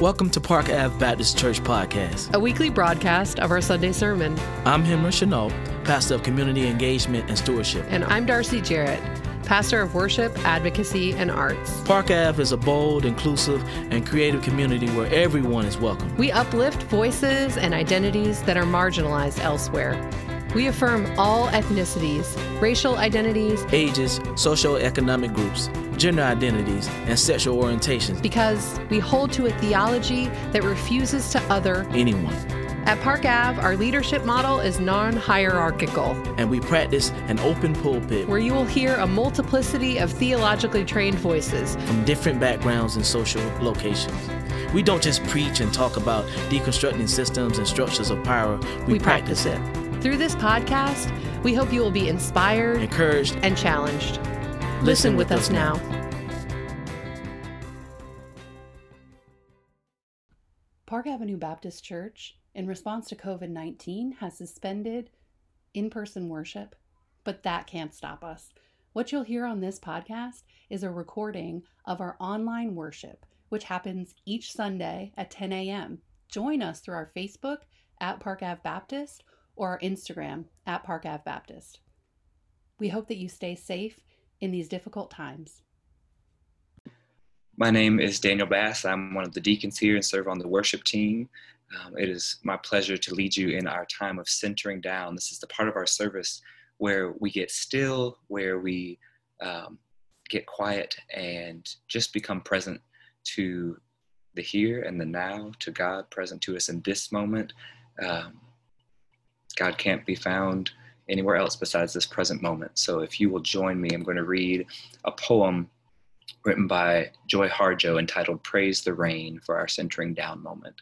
Welcome to Park Ave Baptist Church Podcast, a weekly broadcast of our Sunday sermon. I'm Henry Chenault, pastor of community engagement and stewardship. And I'm Darcy Jarrett, pastor of worship, advocacy, and arts. Park Ave is a bold, inclusive, and creative community where everyone is welcome. We uplift voices and identities that are marginalized elsewhere. We affirm all ethnicities, racial identities, ages, socioeconomic groups, gender identities, and sexual orientations. Because we hold to a theology that refuses to other anyone. At Park Ave, our leadership model is non hierarchical. And we practice an open pulpit where you will hear a multiplicity of theologically trained voices from different backgrounds and social locations. We don't just preach and talk about deconstructing systems and structures of power, we, we practice, practice it. Through this podcast, we hope you will be inspired, encouraged, and challenged. Listen, Listen with, with, us now. now. Park Avenue Baptist Church, in response to COVID 19, has suspended in person worship, but that can't stop us. What you'll hear on this podcast is a recording of our online worship, which happens each Sunday at 10 a.m. Join us through our Facebook at Park Ave Baptist or our Instagram at Park Ave Baptist. We hope that you stay safe in these difficult times. My name is Daniel Bass. I'm one of the deacons here and serve on the worship team. Um, it is my pleasure to lead you in our time of centering down. This is the part of our service where we get still, where we um, get quiet and just become present to the here and the now, to God present to us in this moment. Um, God can't be found anywhere else besides this present moment. So if you will join me, I'm going to read a poem written by Joy Harjo entitled Praise the Rain for our centering down moment.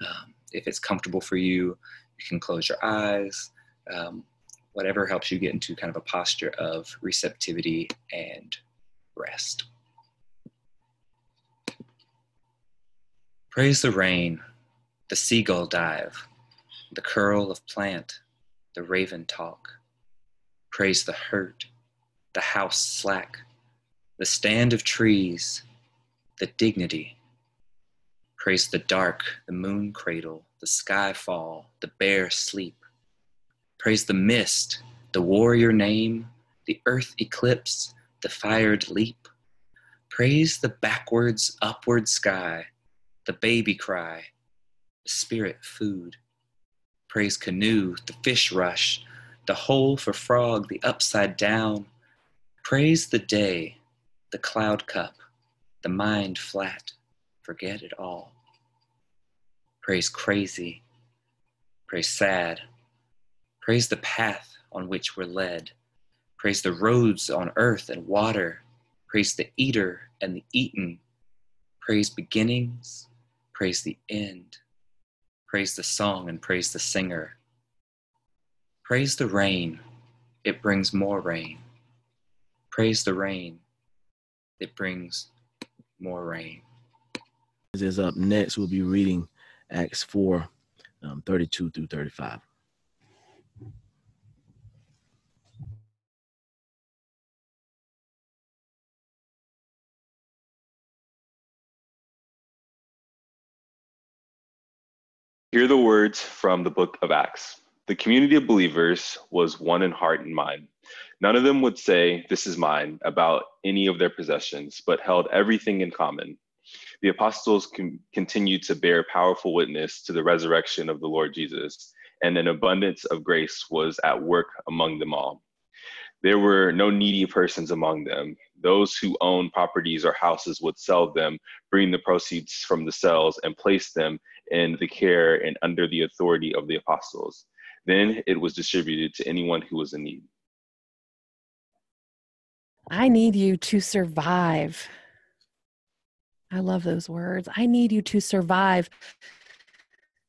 Um, if it's comfortable for you, you can close your eyes. Um, whatever helps you get into kind of a posture of receptivity and rest. Praise the rain, the seagull dive, the curl of plant, the raven talk. Praise the hurt, the house slack, the stand of trees, the dignity. Praise the dark, the moon cradle, the sky fall, the bear sleep. Praise the mist, the warrior name, the earth eclipse, the fired leap. Praise the backwards, upward sky, the baby cry, the spirit food. Praise canoe, the fish rush, the hole for frog, the upside down. Praise the day, the cloud cup, the mind flat, forget it all. Praise crazy, praise sad, praise the path on which we're led, praise the roads on earth and water, praise the eater and the eaten, praise beginnings, praise the end. Praise the song and praise the singer. Praise the rain, it brings more rain. Praise the rain, it brings more rain. This is up next. We'll be reading Acts 4 um, 32 through 35. Hear the words from the book of Acts. The community of believers was one in heart and mind. None of them would say, This is mine, about any of their possessions, but held everything in common. The apostles con- continued to bear powerful witness to the resurrection of the Lord Jesus, and an abundance of grace was at work among them all. There were no needy persons among them. Those who owned properties or houses would sell them, bring the proceeds from the sales, and place them in the care and under the authority of the apostles. Then it was distributed to anyone who was in need. I need you to survive. I love those words. I need you to survive.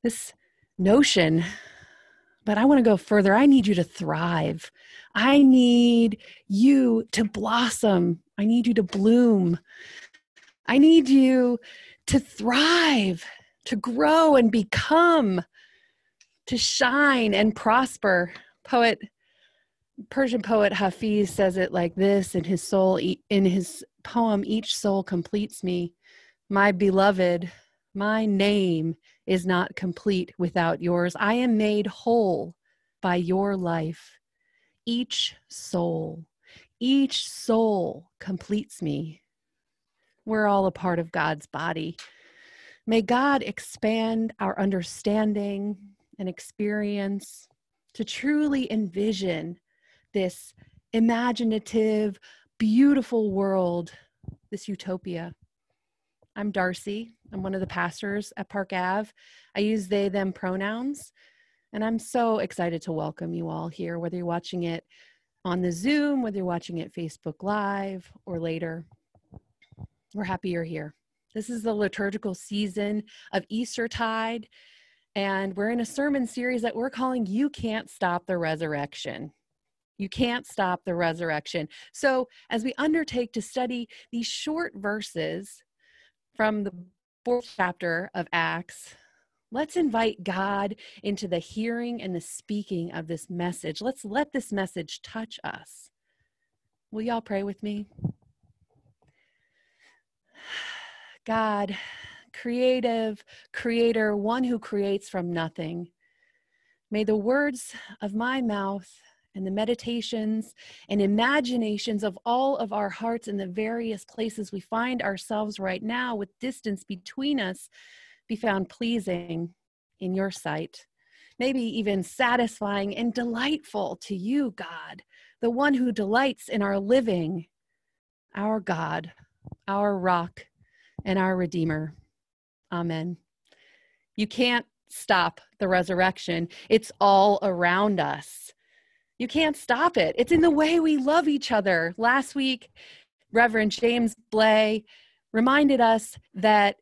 This notion, but I want to go further. I need you to thrive. I need you to blossom. I need you to bloom. I need you to thrive to grow and become, to shine and prosper. Poet, Persian poet Hafiz says it like this in his soul, in his poem, Each Soul Completes Me. My beloved, My name is not complete without yours. I am made whole by your life. Each soul, each soul completes me. We're all a part of God's body. May God expand our understanding and experience to truly envision this imaginative, beautiful world, this utopia. I'm Darcy. I'm one of the pastors at Park Ave. I use they, them pronouns. And I'm so excited to welcome you all here, whether you're watching it on the Zoom, whether you're watching it Facebook Live or later. We're happy you're here. This is the liturgical season of Eastertide, and we're in a sermon series that we're calling You Can't Stop the Resurrection. You can't stop the resurrection. So, as we undertake to study these short verses from the fourth chapter of Acts, let's invite God into the hearing and the speaking of this message. Let's let this message touch us. Will y'all pray with me? God, creative, creator, one who creates from nothing, may the words of my mouth and the meditations and imaginations of all of our hearts in the various places we find ourselves right now with distance between us be found pleasing in your sight. Maybe even satisfying and delightful to you, God, the one who delights in our living, our God, our rock, and our Redeemer. Amen. You can't stop the resurrection, it's all around us. You can't stop it. It's in the way we love each other. Last week, Reverend James Blay reminded us that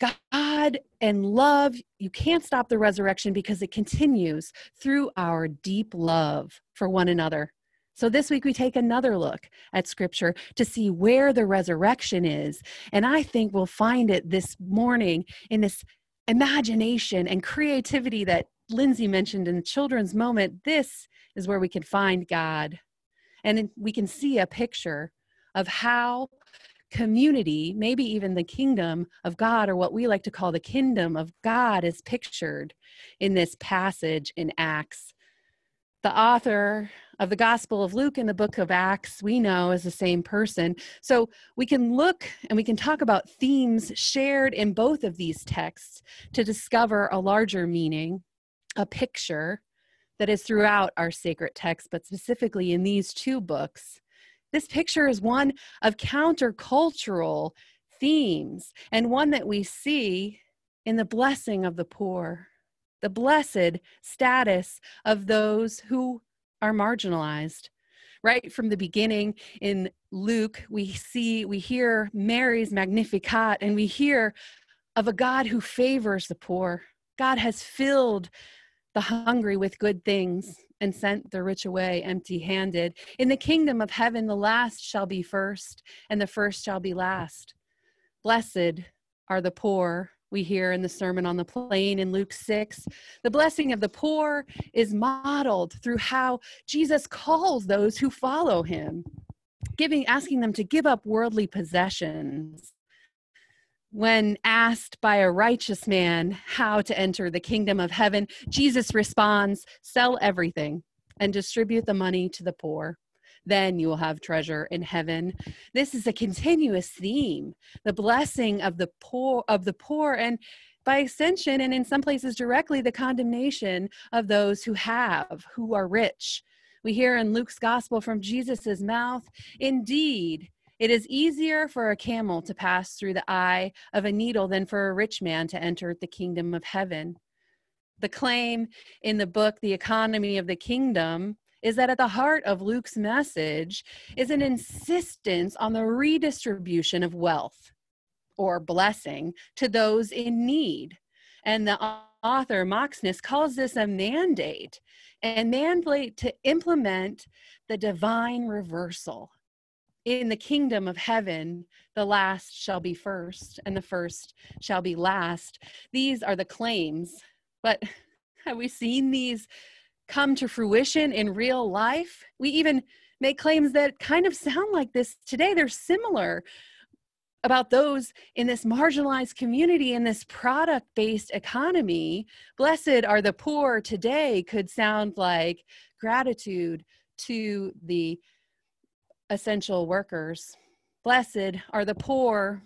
God and love, you can't stop the resurrection because it continues through our deep love for one another. So this week we take another look at scripture to see where the resurrection is. And I think we'll find it this morning in this imagination and creativity that Lindsay mentioned in the children's moment, this is where we can find God. And we can see a picture of how community, maybe even the kingdom of God, or what we like to call the kingdom of God, is pictured in this passage in Acts. The author of the Gospel of Luke and the book of Acts, we know is the same person. So we can look and we can talk about themes shared in both of these texts to discover a larger meaning a picture that is throughout our sacred text, but specifically in these two books. This picture is one of countercultural themes and one that we see in the blessing of the poor, the blessed status of those who are marginalized. Right from the beginning in Luke, we see, we hear Mary's Magnificat, and we hear of a God who favors the poor. God has filled the hungry with good things and sent the rich away empty handed. In the kingdom of heaven, the last shall be first, and the first shall be last. Blessed are the poor, we hear in the Sermon on the Plain in Luke 6. The blessing of the poor is modeled through how Jesus calls those who follow him, giving, asking them to give up worldly possessions when asked by a righteous man how to enter the kingdom of heaven, Jesus responds, Sell everything and distribute the money to the poor. Then you will have treasure in heaven. This is a continuous theme, the blessing of the poor of the poor and by extension and in some places directly the condemnation of those who have, who are rich. We hear in Luke's gospel from Jesus' mouth, indeed, it is easier for a camel to pass through the eye of a needle than for a rich man to enter the kingdom of heaven. The claim in the book, The Economy of the Kingdom, is that at the heart of Luke's message is an insistence on the redistribution of wealth or blessing to those in need. And the author, Moxnes, calls this a mandate and mandate to implement the divine reversal in the kingdom of heaven, the last shall be first, and the first shall be last. These are the claims. But have we seen these come to fruition in real life? We even make claims that kind of sound like this today. They're similar. about those in this marginalized community in this product based economy. Blessed are the poor today could sound like gratitude to the essential workers. Blessed are the poor,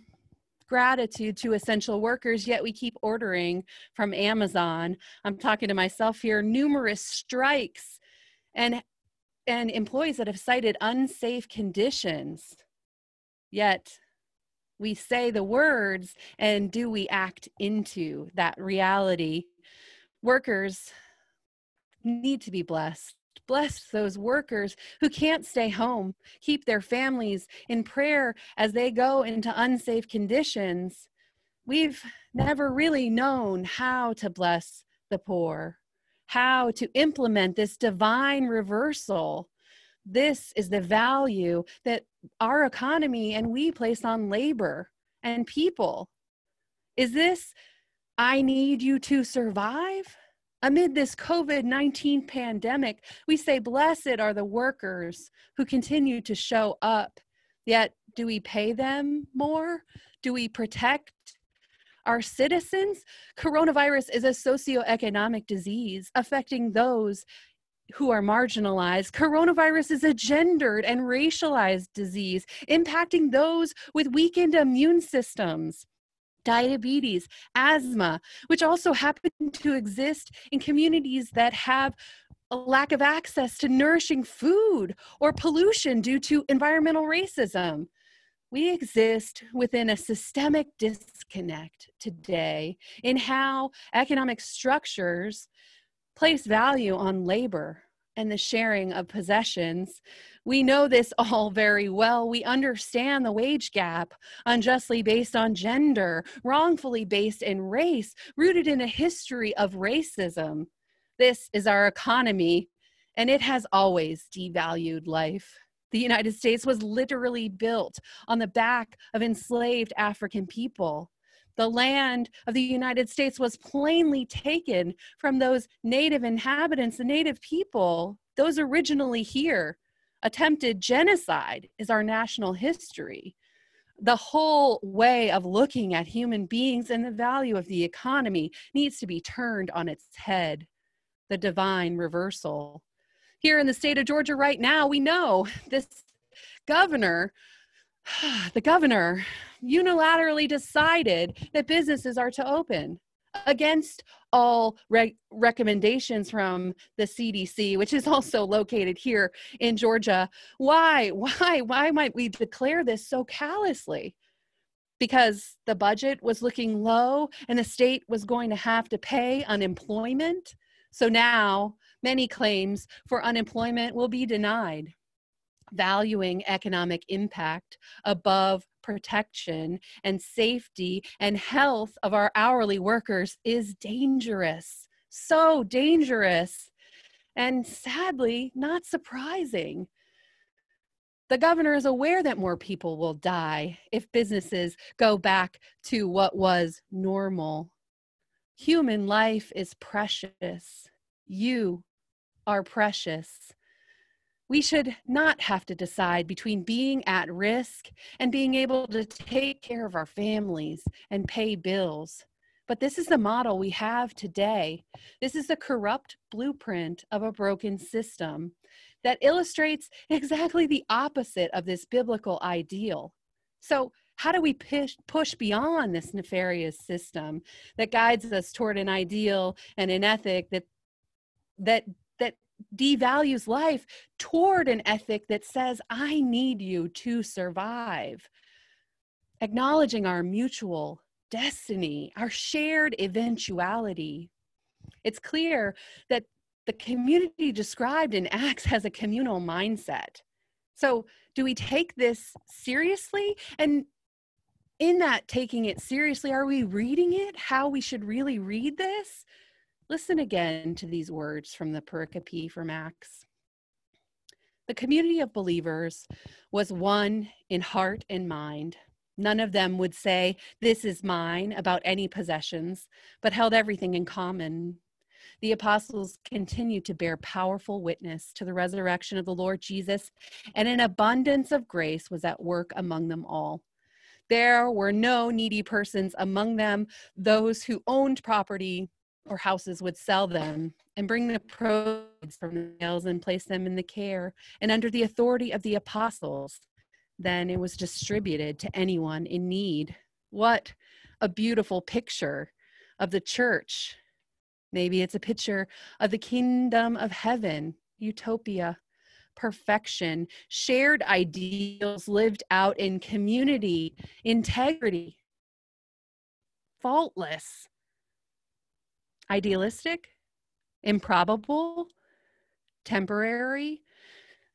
gratitude to essential workers, yet we keep ordering from Amazon. I'm talking to myself here, numerous strikes and and employees that have cited unsafe conditions. Yet we say the words and do we act into that reality? Workers need to be blessed. Bless those workers who can't stay home. Keep their families in prayer as they go into unsafe conditions. We've never really known how to bless the poor, how to implement this divine reversal this is the value that our economy and we place on labor and people. Is this, I need you to survive? Amid this COVID 19 pandemic, we say, Blessed are the workers who continue to show up. Yet, do we pay them more? Do we protect our citizens? Coronavirus is a socioeconomic disease affecting those who are marginalized. Coronavirus is a gendered and racialized disease impacting those with weakened immune systems. Diabetes, asthma, which also happen to exist in communities that have a lack of access to nourishing food or pollution due to environmental racism. We exist within a systemic disconnect today in how economic structures place value on labor and the sharing of possessions. We know this all very well. We understand the wage gap, unjustly based on gender, wrongfully based in race, rooted in a history of racism. This is our economy, and it has always devalued life. The United States was literally built on the back of enslaved African people the land of the United States was plainly taken from those native inhabitants, the native people, those originally here. Attempted genocide is our national history. The whole way of looking at human beings and the value of the economy needs to be turned on its head. The divine reversal. Here in the state of Georgia right now, we know this governor the governor unilaterally decided that businesses are to open against all re- recommendations from the CDC, which is also located here in Georgia. Why? Why? Why might we declare this so callously? Because the budget was looking low and the state was going to have to pay unemployment. So now many claims for unemployment will be denied valuing economic impact above protection and safety and health of our hourly workers is dangerous. So dangerous. And sadly, not surprising. The governor is aware that more people will die if businesses go back to what was normal. Human life is precious. You are precious. We should not have to decide between being at risk and being able to take care of our families and pay bills. But this is the model we have today. This is the corrupt blueprint of a broken system that illustrates exactly the opposite of this biblical ideal. So, how do we push, push beyond this nefarious system that guides us toward an ideal and an ethic that that devalues life toward an ethic that says, I need you to survive. Acknowledging our mutual destiny, our shared eventuality. It's clear that the community described in Acts has a communal mindset. So, do we take this seriously? And in that taking it seriously, are we reading it how we should really read this? Listen again to these words from the pericope from Acts. The community of believers was one in heart and mind. None of them would say, This is mine, about any possessions, but held everything in common. The apostles continued to bear powerful witness to the resurrection of the Lord Jesus, and an abundance of grace was at work among them all. There were no needy persons among them. Those who owned property or houses would sell them and bring the proceeds from the sales and place them in the care and under the authority of the apostles. Then it was distributed to anyone in need. What a beautiful picture of the church. Maybe it's a picture of the kingdom of heaven, utopia, perfection, shared ideals lived out in community, integrity, faultless, idealistic, improbable, temporary,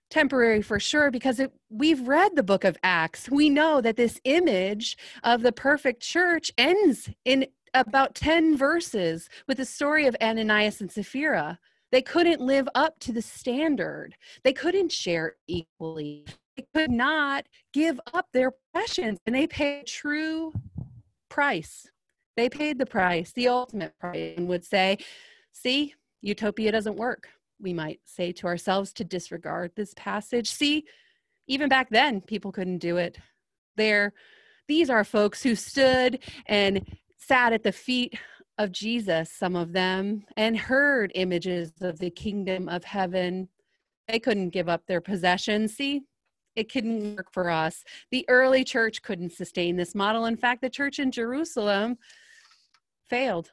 temporary for sure because it, we've read the book of acts. We know that this image of the perfect church ends in about 10 verses with the story of ananias and sapphira. They couldn't live up to the standard. They couldn't share equally. They could not give up their possessions and they paid true price they paid the price the ultimate price and would say see utopia doesn't work we might say to ourselves to disregard this passage. See, even back then, people couldn't do it. There, these are folks who stood and sat at the feet of Jesus, some of them, and heard images of the kingdom of heaven. They couldn't give up their possessions. See, it couldn't work for us. The early church couldn't sustain this model. In fact, the church in Jerusalem failed.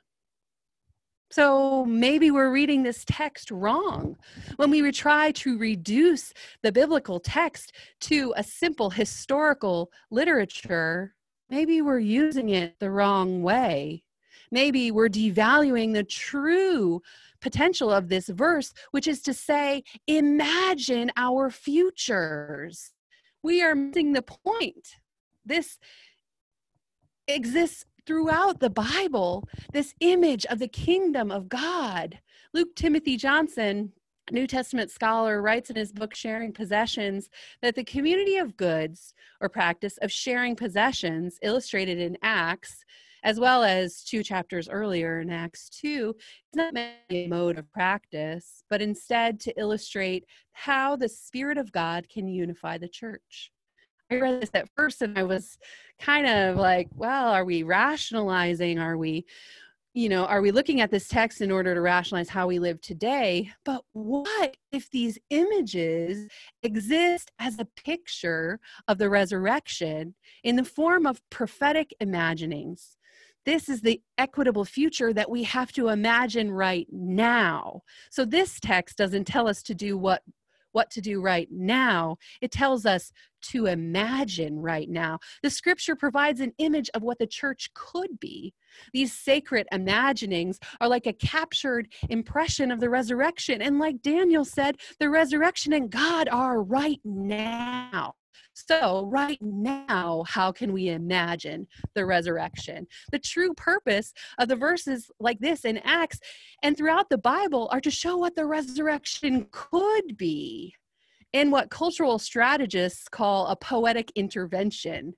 So maybe we're reading this text wrong. When we try to reduce the biblical text to a simple historical literature, maybe we're using it the wrong way. Maybe we're devaluing the true potential of this verse, which is to say, imagine our futures. We are missing the point. This exists throughout the Bible this image of the kingdom of God. Luke Timothy Johnson, New Testament scholar, writes in his book Sharing Possessions that the community of goods or practice of sharing possessions, illustrated in Acts, as well as two chapters earlier in Acts 2, is not meant a mode of practice, but instead to illustrate how the Spirit of God can unify the church. Read this at first and I was kind of like, well, are we rationalizing? Are we, you know, are we looking at this text in order to rationalize how we live today? But what if these images exist as a picture of the resurrection in the form of prophetic imaginings? This is the equitable future that we have to imagine right now. So, this text doesn't tell us to do what what to do right now. It tells us to imagine right now. The scripture provides an image of what the church could be. These sacred imaginings are like a captured impression of the resurrection. And like Daniel said, the resurrection and God are right now. So, right now, how can we imagine the resurrection? The true purpose of the verses like this in Acts and throughout the Bible are to show what the resurrection could be in what cultural strategists call a poetic intervention.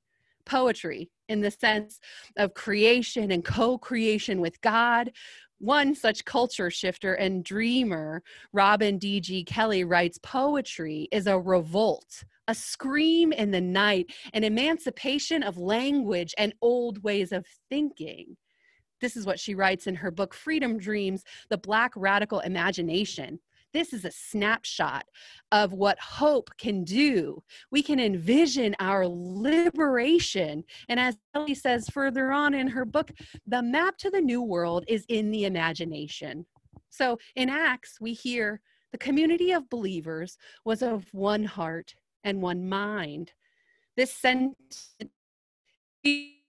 Poetry, in the sense of creation and co creation with God, one such culture shifter and dreamer, Robin D.G. Kelley, writes poetry is a revolt a scream in the night, an emancipation of language and old ways of thinking. This is what she writes in her book, Freedom Dreams The Black Radical Imagination. This is a snapshot of what hope can do. We can envision our liberation. And as Ellie says further on in her book, the map to the new world is in the imagination. So in Acts, we hear the community of believers was of one heart and one mind. This sentence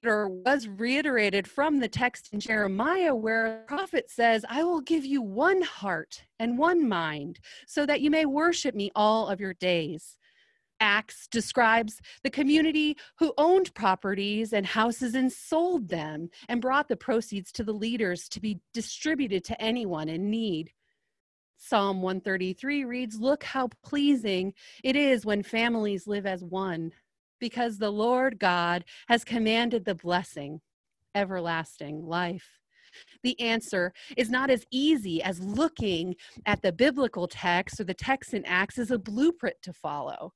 was reiterated from the text in Jeremiah, where the prophet says, I will give you one heart and one mind, so that you may worship me all of your days. Acts describes the community who owned properties and houses and sold them and brought the proceeds to the leaders to be distributed to anyone in need. Psalm 133 reads, Look how pleasing it is when families live as one, because the Lord God has commanded the blessing, everlasting life. The answer is not as easy as looking at the biblical text or the text in Acts as a blueprint to follow.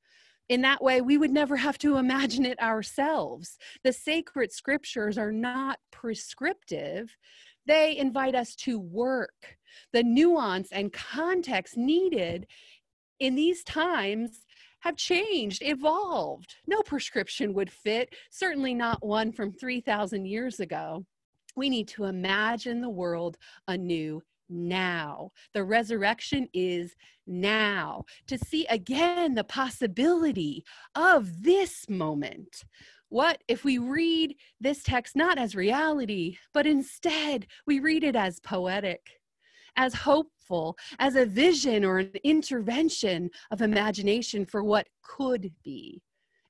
In that way, we would never have to imagine it ourselves. The sacred scriptures are not prescriptive, they invite us to work. The nuance and context needed in these times have changed, evolved. No prescription would fit, certainly not one from 3,000 years ago. We need to imagine the world anew now. The resurrection is now. To see again the possibility of this moment. What if we read this text not as reality, but instead we read it as poetic, as hopeful, as a vision or an intervention of imagination for what could be?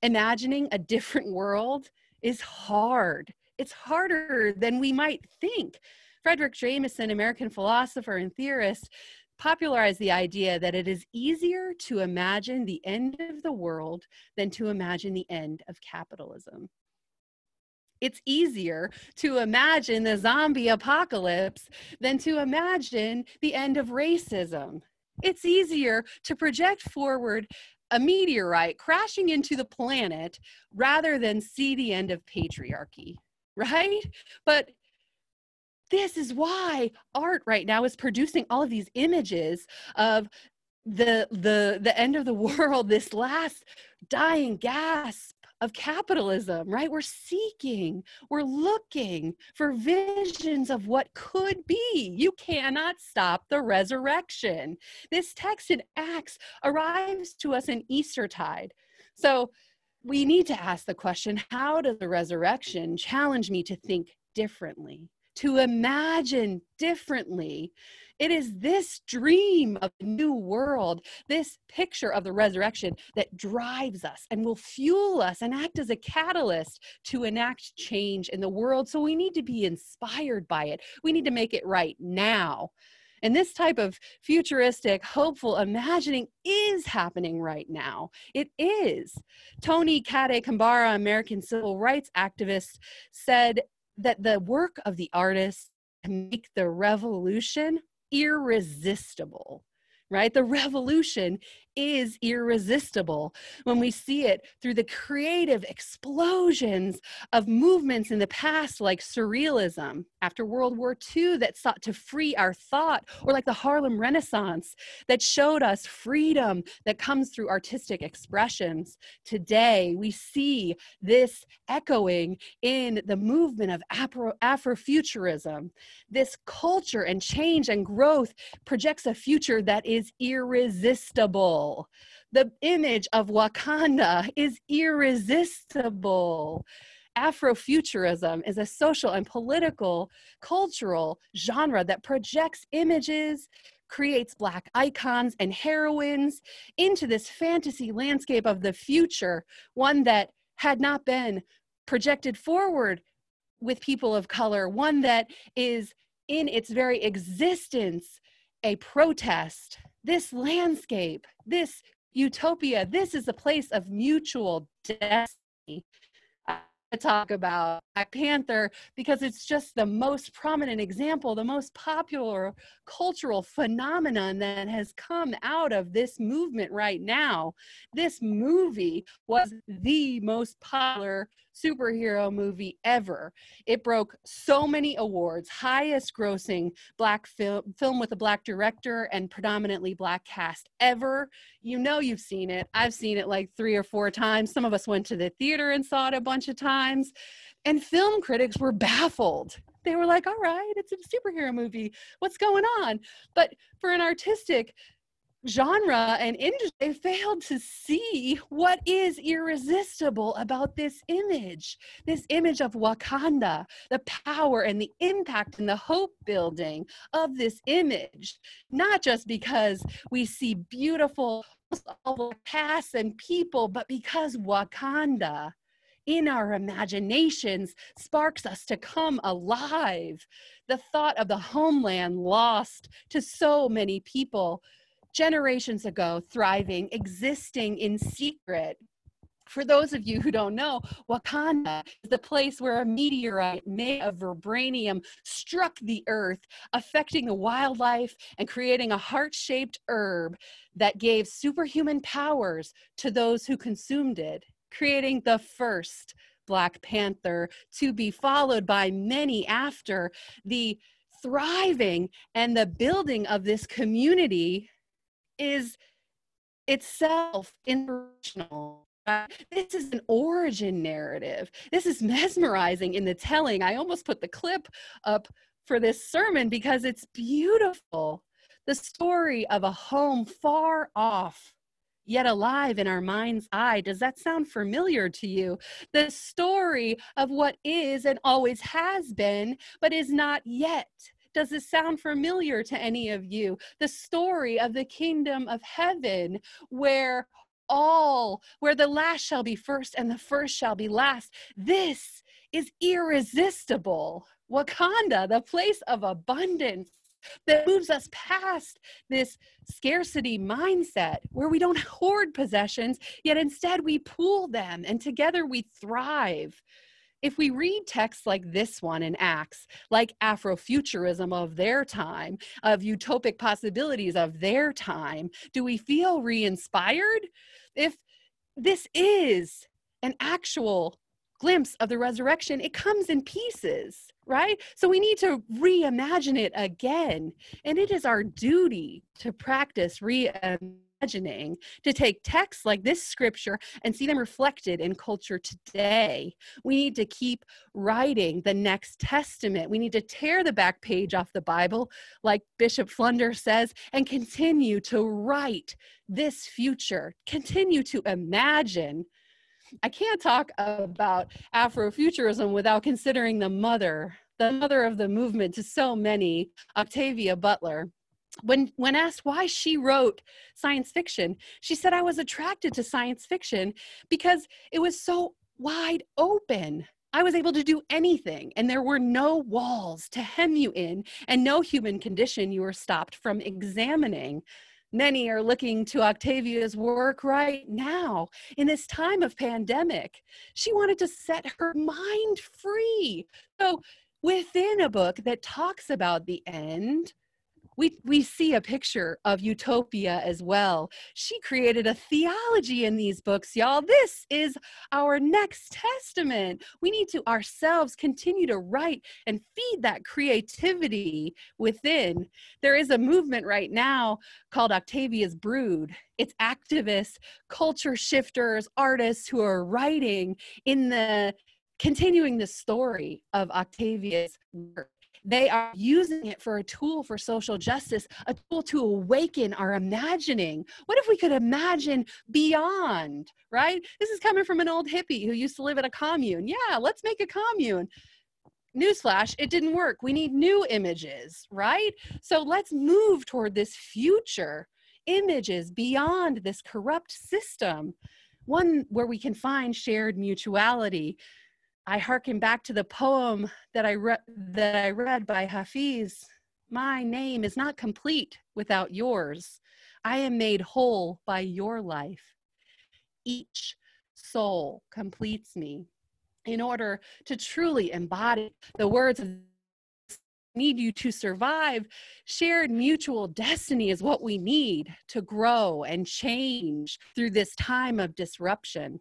Imagining a different world is hard. It's harder than we might think. Fredric Jameson, American philosopher and theorist, popularized the idea that it is easier to imagine the end of the world than to imagine the end of capitalism. It's easier to imagine the zombie apocalypse than to imagine the end of racism. It's easier to project forward a meteorite crashing into the planet rather than see the end of patriarchy, right? But this is why art right now is producing all of these images of the the the end of the world this last dying gasp of capitalism right? We're seeking we're looking for visions of what could be. You cannot stop the resurrection. This text in acts arrives to us in eastertide so we need to ask the question how does the resurrection challenge me to think differently to imagine differently. It is this dream of a new world, this picture of the resurrection that drives us and will fuel us and act as a catalyst to enact change in the world. So we need to be inspired by it. We need to make it right now. And this type of futuristic, hopeful imagining is happening right now. It is. Toni Cade Bambara, American civil rights activist, said that the work of the artist can make the revolution irresistible right? The revolution is irresistible when we see it through the creative explosions of movements in the past, like surrealism after World War II, that sought to free our thought, or like the Harlem Renaissance that showed us freedom that comes through artistic expressions. Today, we see this echoing in the movement of Afro- Afrofuturism. This culture and change and growth projects a future that is irresistible irresistible. The image of Wakanda is irresistible. Afrofuturism is a social and political, cultural genre that projects images, creates Black icons and heroines into this fantasy landscape of the future, one that had not been projected forward with people of color, one that is in its very existence a protest this landscape, this utopia, this is a place of mutual destiny. I talk about Black Panther because it's just the most prominent example, the most popular cultural phenomenon that has come out of this movement right now. This movie was the most popular superhero movie ever. It broke so many awards, highest grossing black film, film with a black director and predominantly black cast ever. You know you've seen it. I've seen it like 3 or 4 times. Some of us went to the theater and saw it a bunch of times. And film critics were baffled. They were like, all right, it's a superhero movie. What's going on? But for an artistic genre and industry failed to see what is irresistible about this image this image of wakanda the power and the impact and the hope building of this image not just because we see beautiful casts and people but because wakanda in our imaginations sparks us to come alive. The thought of the homeland lost to so many people generations ago, thriving, existing in secret, For those of you who don't know, Wakanda is the place where a meteorite made of vibranium struck the earth, affecting the wildlife and creating a heart shaped herb that gave superhuman powers to those who consumed it, creating the first Black Panther to be followed by many after. The thriving and the building of this community is itself inspirational this is an origin narrative. This is mesmerizing in the telling. I almost put the clip up for this sermon because it's beautiful. The story of a home far off, yet alive in our mind's eye. Does that sound familiar to you? The story of what is and always has been, but is not yet. Does this sound familiar to any of you? The story of the kingdom of heaven, where all, where the last shall be first and the first shall be last. This is irresistible. Wakanda, the place of abundance that moves us past this scarcity mindset where we don't hoard possessions, yet instead we pool them and together we thrive. If we read texts like this one in Acts, like Afrofuturism of their time, of utopic possibilities of their time, do we feel re inspired? If this is an actual glimpse of the resurrection, it comes in pieces, right? So we need to reimagine it again. And it is our duty to practice reimagining imagining to take texts like this scripture and see them reflected in culture today. We need to keep writing the next testament. We need to tear the back page off the Bible, like Bishop Flunder says, and continue to write this future, continue to imagine. I can't talk about Afrofuturism without considering the mother, the mother of the movement to so many, Octavia Butler when when asked why she wrote science fiction she said i was attracted to science fiction because it was so wide open. I was able to do anything and there were no walls to hem you in and no human condition you were stopped from examining. Many are looking to octavia's work right now. In this time of pandemic she wanted to set her mind free. So within a book that talks about the end we, we see a picture of utopia as well. She created a theology in these books, y'all. This is our next testament. We need to ourselves continue to write and feed that creativity within. There is a movement right now called Octavia's Brood. It's activists, culture shifters, artists who are writing in the continuing the story of Octavia's work. They are using it for a tool for social justice, a tool to awaken our imagining. What if we could imagine beyond, right? This is coming from an old hippie who used to live in a commune. Yeah, let's make a commune newsflash, it didn't work. We need new images, right? So let's move toward this future images beyond this corrupt system, one where we can find shared mutuality, I hearken back to the poem that I, re- that I read by Hafiz. My name is not complete without yours. I am made whole by your life. Each soul completes me. In order to truly embody the words of need you to survive, shared mutual destiny is what we need to grow and change through this time of disruption.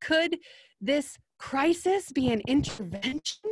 Could this crisis be an intervention,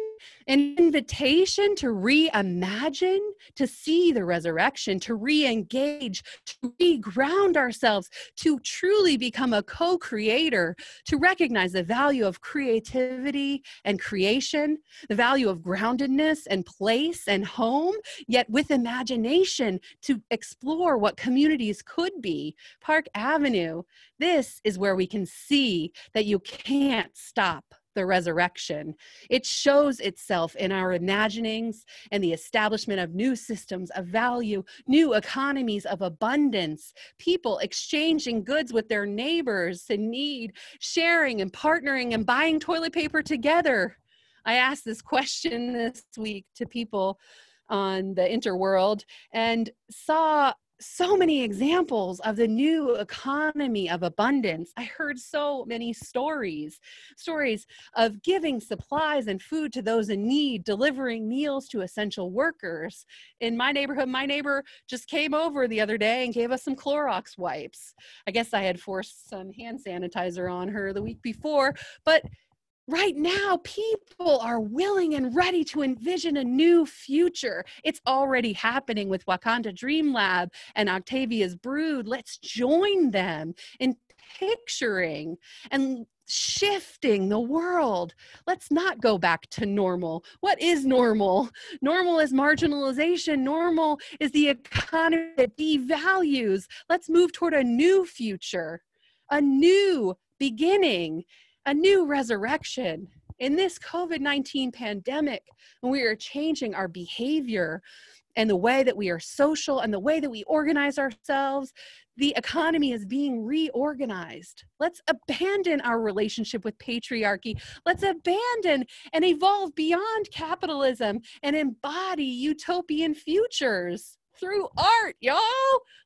an invitation to reimagine, to see the resurrection, to re engage, to re ground ourselves, to truly become a co creator, to recognize the value of creativity and creation, the value of groundedness and place and home, yet with imagination to explore what communities could be. Park Avenue, this is where we can see that you can't stop the resurrection. It shows itself in our imaginings and the establishment of new systems of value, new economies of abundance, people exchanging goods with their neighbors in need, sharing and partnering and buying toilet paper together. I asked this question this week to people on the interworld and saw so many examples of the new economy of abundance. I heard so many stories stories of giving supplies and food to those in need, delivering meals to essential workers. In my neighborhood, my neighbor just came over the other day and gave us some Clorox wipes. I guess I had forced some hand sanitizer on her the week before, but right now people are willing and ready to envision a new future it's already happening with wakanda dream lab and octavia's brood let's join them in picturing and shifting the world. Let's not go back to normal. What is normal? Normal is marginalization. Normal is the economy that devalues. Let's move toward a new future, a new beginning a new resurrection. In this COVID 19 pandemic, when we are changing our behavior and the way that we are social and the way that we organize ourselves, the economy is being reorganized. Let's abandon our relationship with patriarchy. Let's abandon and evolve beyond capitalism and embody utopian futures through art, y'all.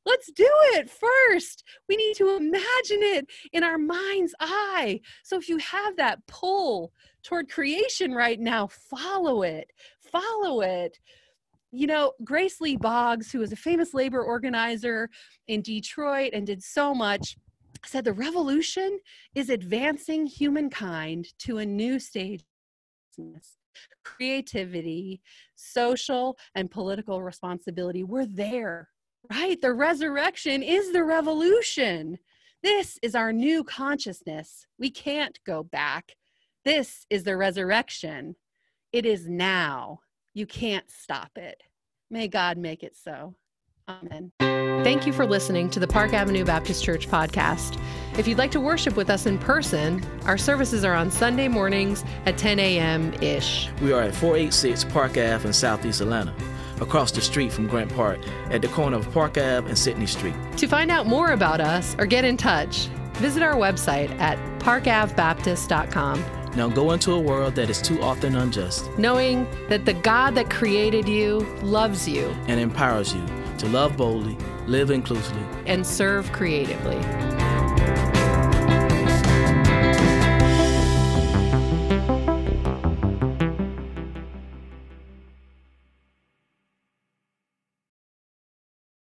Let's do it first. We need to imagine it in our mind's eye. So if you have that pull toward creation right now, follow it. Follow it. You know, Grace Lee Boggs, who was a famous labor organizer in Detroit and did so much, said the revolution is advancing humankind to a new stage creativity, social and political responsibility. We're there, right? The resurrection is the revolution. This is our new consciousness. We can't go back. This is the resurrection. It is now. You can't stop it. May God make it so. Amen. Thank you for listening to the Park Avenue Baptist Church podcast. If you'd like to worship with us in person, our services are on Sunday mornings at 10 a.m. ish. We are at 486 Park Ave in Southeast Atlanta, across the street from Grant Park, at the corner of Park Ave and Sydney Street. To find out more about us or get in touch, visit our website at parkavbaptist.com. Now go into a world that is too often unjust, knowing that the God that created you loves you and empowers you to love boldly, live inclusively, and serve creatively.